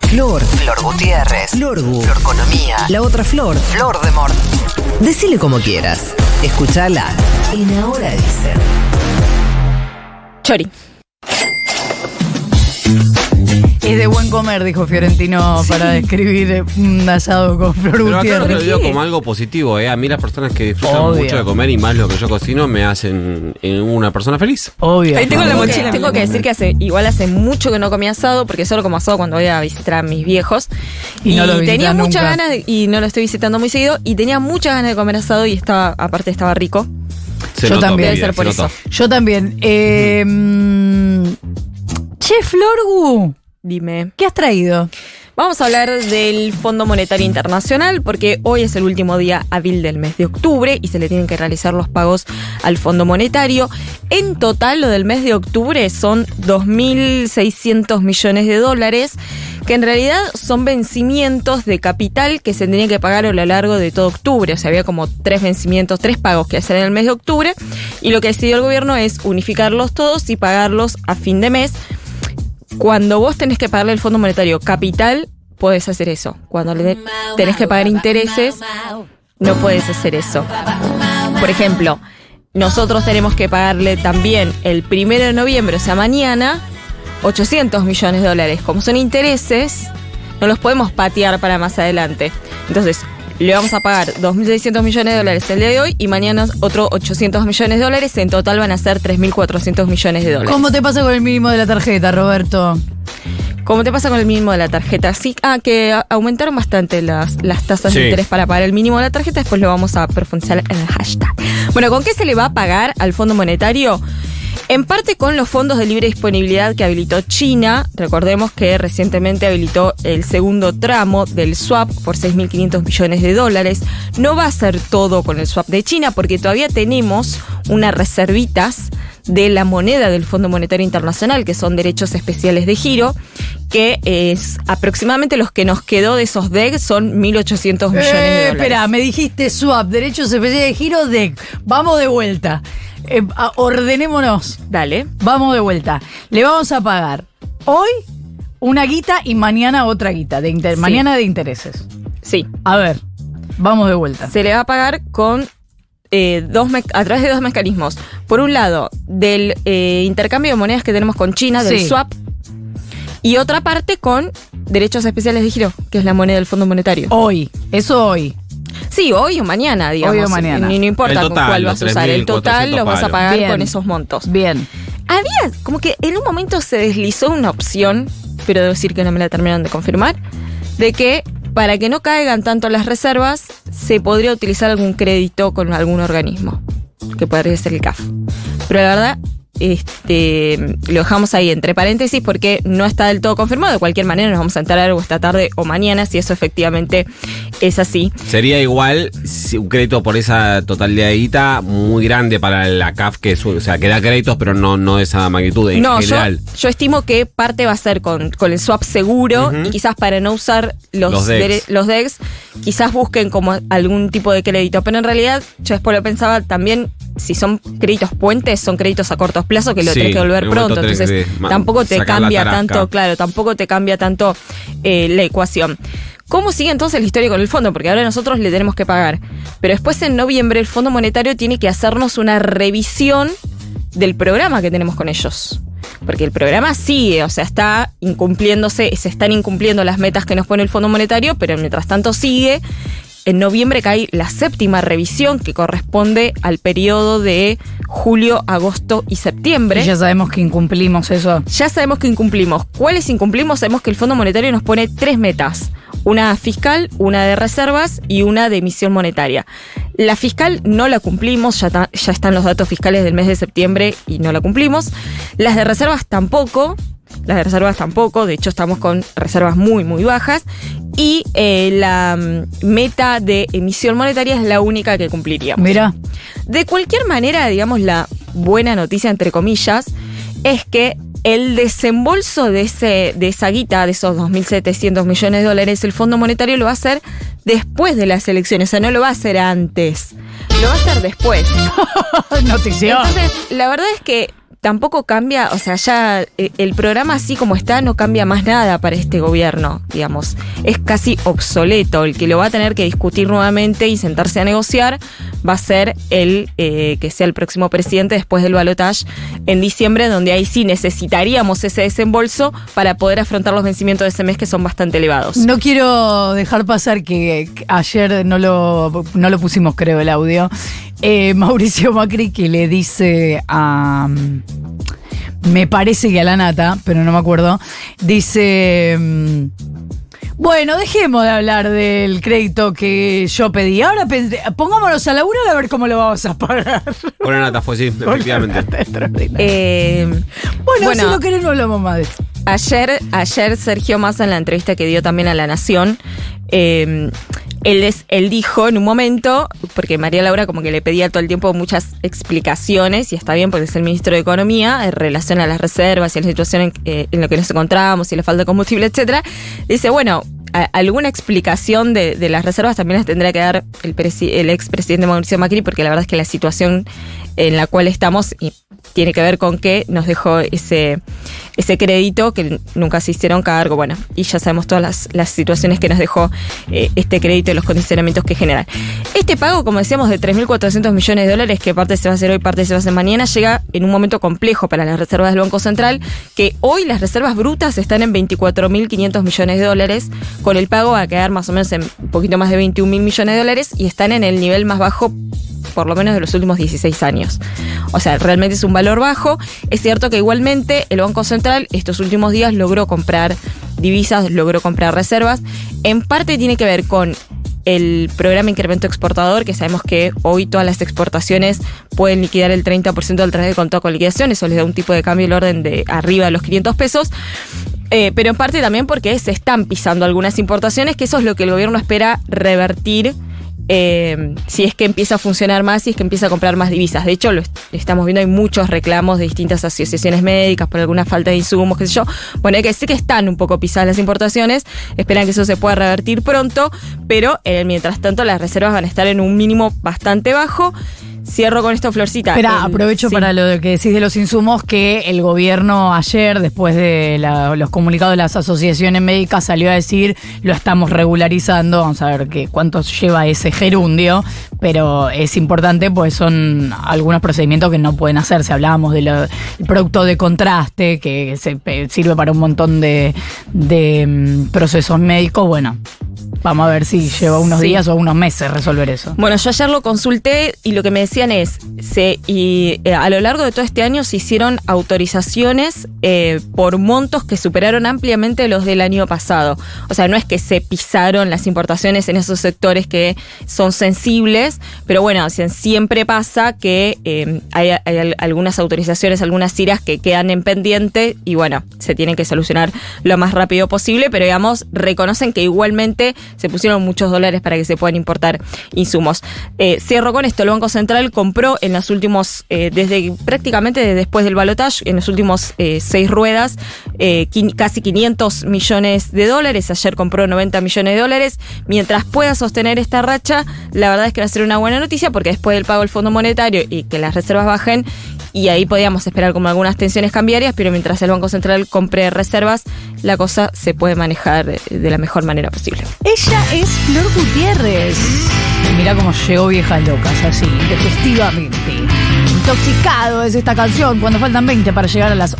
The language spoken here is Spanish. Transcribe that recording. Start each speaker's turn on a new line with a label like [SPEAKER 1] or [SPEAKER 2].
[SPEAKER 1] Flor.
[SPEAKER 2] Flor Gutiérrez.
[SPEAKER 1] Florgu.
[SPEAKER 2] Florconomía.
[SPEAKER 1] La otra flor.
[SPEAKER 2] Flor de Mort.
[SPEAKER 1] Decile como quieras. Escúchala en Ahora Dicen.
[SPEAKER 3] Chori.
[SPEAKER 4] Es de buen comer, dijo Fiorentino para describir un asado con Flor
[SPEAKER 5] Pero acá lo digo como algo positivo, ¿eh? A mí las personas que disfrutan
[SPEAKER 4] Obvio.
[SPEAKER 5] mucho de comer y más lo que yo cocino me hacen eh, una persona feliz.
[SPEAKER 4] Obvio.
[SPEAKER 3] Ahí tengo la mochila. Tengo que decir que hace, igual hace mucho que no comí asado, porque solo como asado cuando voy a visitar a mis viejos.
[SPEAKER 4] Y no lo
[SPEAKER 3] tenía muchas ganas, de- y no lo estoy visitando muy seguido, y tenía muchas ganas de comer asado y estaba, aparte estaba rico.
[SPEAKER 5] Se
[SPEAKER 4] Yo
[SPEAKER 5] notó,
[SPEAKER 4] también.
[SPEAKER 3] Debe ser por
[SPEAKER 5] se notó.
[SPEAKER 3] eso.
[SPEAKER 4] Yo también. Eh, mm, che, Florgu,
[SPEAKER 3] Dime.
[SPEAKER 4] ¿qué has traído?
[SPEAKER 3] Vamos a hablar del Fondo Monetario Internacional porque hoy es el último día hábil del mes de octubre y se le tienen que realizar los pagos al Fondo Monetario. En total, lo del mes de octubre son 2.600 millones de dólares, que en realidad son vencimientos de capital que se tenían que pagar a lo largo de todo octubre. O sea, había como tres vencimientos, tres pagos que hacer en el mes de octubre y lo que decidió el gobierno es unificarlos todos y pagarlos a fin de mes. Cuando vos tenés que pagarle al Fondo Monetario capital, podés hacer eso. Cuando tenés que pagar intereses, no puedes hacer eso. Por ejemplo, nosotros tenemos que pagarle también el primero de noviembre, o sea, mañana, 800 millones de dólares. Como son intereses, no los podemos patear para más adelante. Entonces, le vamos a pagar 2.600 millones de dólares el día de hoy y mañana otro 800 millones de dólares. En total van a ser 3.400 millones de dólares.
[SPEAKER 4] ¿Cómo te pasa con el mínimo de la tarjeta, Roberto?
[SPEAKER 3] ¿Cómo te pasa con el mínimo de la tarjeta? Sí, ah, que aumentaron bastante las, las tasas de interés para pagar el mínimo de la tarjeta. Después lo vamos a profundizar en el hashtag. Bueno, ¿con qué se le va a pagar al Fondo Monetario? En parte con los fondos de libre disponibilidad que habilitó China. Recordemos que recientemente habilitó el segundo tramo del swap por 6.500 millones de dólares. No va a ser todo con el swap de China porque todavía tenemos unas reservitas de la moneda del Fondo Monetario Internacional, que son derechos especiales de giro, que es aproximadamente los que nos quedó de esos DEG son 1.800 millones de
[SPEAKER 4] Eh,
[SPEAKER 3] dólares.
[SPEAKER 4] espera, me dijiste swap, derechos especiales de giro, DEC. Vamos de vuelta. Eh, a- ordenémonos.
[SPEAKER 3] Dale.
[SPEAKER 4] Vamos de vuelta. Le vamos a pagar hoy una guita y mañana otra guita. De inter-
[SPEAKER 3] Sí.
[SPEAKER 4] Mañana de intereses.
[SPEAKER 3] Sí.
[SPEAKER 4] A ver, vamos de vuelta.
[SPEAKER 3] Se le va a pagar con eh, dos a través de dos mecanismos. Por un lado, del eh, intercambio de monedas que tenemos con China, del
[SPEAKER 4] Sí.
[SPEAKER 3] swap. Y otra parte con derechos especiales de giro, que es la moneda del Fondo Monetario.
[SPEAKER 4] Hoy, eso hoy.
[SPEAKER 3] Sí, hoy o mañana, digamos.
[SPEAKER 4] Hoy o mañana.
[SPEAKER 3] Ni no importa con cuál
[SPEAKER 5] los
[SPEAKER 3] vas a usar. El total
[SPEAKER 5] 3.400
[SPEAKER 3] lo vas a pagar
[SPEAKER 4] Bien.
[SPEAKER 3] con esos montos.
[SPEAKER 4] Bien.
[SPEAKER 3] Había como que en un momento se deslizó una opción, pero debo decir que no me la terminaron de confirmar, de que para que no caigan tanto las reservas, se podría utilizar algún crédito con algún organismo, que podría ser el CAF. Pero la verdad, este, lo dejamos ahí entre paréntesis porque no está del todo confirmado. De cualquier manera, nos vamos a enterar algo esta tarde o mañana si eso efectivamente es así.
[SPEAKER 5] Sería igual si un crédito por esa totalidad de guita muy grande para la CAF, que es, o sea, que da créditos, pero no, no de esa magnitud en
[SPEAKER 3] no, yo,
[SPEAKER 5] general.
[SPEAKER 3] yo estimo que parte va a ser con, con el swap seguro y quizás para no usar los,
[SPEAKER 5] Los DEX.
[SPEAKER 3] los DEX, quizás busquen como algún tipo de crédito. Pero en realidad, yo después lo pensaba también, si son créditos puentes, son créditos a corto plazo que lo
[SPEAKER 5] Sí,
[SPEAKER 3] tenés que volver pronto. Entonces, tampoco te cambia tanto, claro, tampoco te cambia tanto eh, la ecuación. ¿Cómo sigue entonces la historia con el fondo? Porque ahora nosotros le tenemos que pagar. Pero después en noviembre el Fondo Monetario tiene que hacernos una revisión del programa que tenemos con ellos. Porque el programa sigue, o sea, está incumpliéndose, se están incumpliendo las metas que nos pone el Fondo Monetario, pero mientras tanto sigue. En noviembre cae la séptima revisión que corresponde al periodo de julio, agosto y septiembre.
[SPEAKER 4] Y ya sabemos que incumplimos eso.
[SPEAKER 3] Ya sabemos que incumplimos. ¿Cuáles incumplimos? Sabemos que el Fondo Monetario nos pone tres metas. Una fiscal, una de reservas y una de emisión monetaria. La fiscal no la cumplimos, ya, ta- ya están los datos fiscales del mes de septiembre y no la cumplimos. Las de reservas tampoco. Las de reservas tampoco, de hecho estamos con reservas muy, muy bajas. Y eh, la mm, meta de emisión monetaria es la única que cumpliríamos.
[SPEAKER 4] Mira,
[SPEAKER 3] De cualquier manera, digamos, la buena noticia, entre comillas, es que el desembolso de, ese, de esa guita, de esos 2.700 millones de dólares, el Fondo Monetario lo va a hacer después de las elecciones, o sea, no lo va a hacer antes, lo va a hacer después.
[SPEAKER 4] notición.
[SPEAKER 3] Entonces, la verdad es que tampoco cambia, o sea, ya eh, el programa así como está no cambia más nada para este gobierno, digamos. Es casi obsoleto. El que lo va a tener que discutir nuevamente y sentarse a negociar va a ser el eh, que sea el próximo presidente después del balotaje en diciembre, donde ahí sí necesitaríamos ese desembolso para poder afrontar los vencimientos de ese mes que son bastante elevados.
[SPEAKER 4] No quiero dejar pasar que, que ayer no lo, no lo pusimos, creo, el audio. Eh, Mauricio Macri que le dice a. mm, Me parece que a la nata, pero no me acuerdo. Dice. mm, Bueno, dejemos de hablar del crédito que yo pedí. Ahora pongámonos a laburar a ver cómo lo vamos a pagar.
[SPEAKER 5] Buena nata fue, sí, efectivamente.
[SPEAKER 3] Eh,
[SPEAKER 4] Bueno,
[SPEAKER 3] Bueno.
[SPEAKER 4] si no querés no hablamos más de esto.
[SPEAKER 3] Ayer, ayer Sergio Massa en la entrevista que dio también a La Nación, eh, él, es- él dijo en un momento, porque María Laura como que le pedía todo el tiempo muchas explicaciones, y está bien porque es el ministro de Economía, en relación a las reservas y a la situación en, eh, en la que nos encontramos y la falta de combustible, etcétera, dice, bueno, alguna explicación de, de las reservas también las tendrá que dar el, el expresidente Mauricio Macri, porque la verdad es que la situación en la cual estamos tiene que ver con que nos dejó ese, ese crédito que nunca se hicieron cargo, bueno, y ya sabemos todas las, las situaciones que nos dejó eh, este crédito y los condicionamientos que generan. Este pago, como decíamos, de 3.400 millones de dólares, que parte se va a hacer hoy, parte se va a hacer mañana, llega en un momento complejo para las reservas del Banco Central, que hoy las reservas brutas están en 24.500 millones de dólares, con el pago va a quedar más o menos en un poquito más de 21.000 millones de dólares y están en el nivel más bajo por lo menos de los últimos 16 años. O sea, realmente es un valor bajo. Es cierto que igualmente el Banco Central estos últimos días logró comprar divisas, logró comprar reservas. En parte tiene que ver con el programa Incremento Exportador, que sabemos que hoy todas las exportaciones pueden liquidar el 30% del través de contado con liquidación, eso les da un tipo de cambio del orden de arriba de los 500 pesos. Eh, pero en parte también porque se están pisando algunas importaciones, que eso es lo que el gobierno espera revertir eh, si es que empieza a funcionar más, si es que empieza a comprar más divisas. De hecho, lo est- estamos viendo, hay muchos reclamos de distintas asociaciones médicas por alguna falta de insumos, qué sé yo. Bueno, hay que decir que están un poco pisadas las importaciones, esperan que eso se pueda revertir pronto, pero mientras tanto las reservas van a estar en un mínimo bastante bajo. Cierro con esto, Florcita.
[SPEAKER 4] Espera, aprovecho
[SPEAKER 3] sí.
[SPEAKER 4] para lo que decís de los insumos, que el gobierno ayer, después de la- los comunicados de las asociaciones médicas, salió a decir, lo estamos regularizando, vamos a ver qué cuánto lleva ese gerundio, pero es importante pues son algunos procedimientos que no pueden hacerse. Hablábamos del producto de contraste, que se, pe- sirve para un montón de, de, mm, procesos médicos, bueno. Vamos a ver si lleva unos
[SPEAKER 3] Sí.
[SPEAKER 4] días o unos meses resolver eso.
[SPEAKER 3] Bueno, yo ayer lo consulté y lo que me decían es, se, y eh, a lo largo de todo este año se hicieron autorizaciones eh, por montos que superaron ampliamente los del año pasado. O sea, no es que se pisaron las importaciones en esos sectores que son sensibles, pero bueno, siempre pasa que eh, hay, hay al- algunas autorizaciones, algunas ciras que quedan en pendiente y bueno, se tienen que solucionar lo más rápido posible, pero digamos, reconocen que igualmente se pusieron muchos dólares para que se puedan importar insumos. Eh, cierro con esto, el Banco Central compró en los últimos, eh, desde prácticamente desde después del balotaje, en los últimos eh, seis ruedas, eh, casi 500 millones de dólares, ayer compró 90 millones de dólares, mientras pueda sostener esta racha, la verdad es que va a ser una buena noticia porque después del pago del Fondo Monetario y que las reservas bajen, y ahí podíamos esperar como algunas tensiones cambiarias, pero mientras el Banco Central compre reservas, la cosa se puede manejar de la mejor manera posible.
[SPEAKER 4] Ella es Flor Gutiérrez. Y mira cómo llegó viejas locas, así, intempestivamente. Intoxicado es esta canción cuando faltan 20 para llegar a las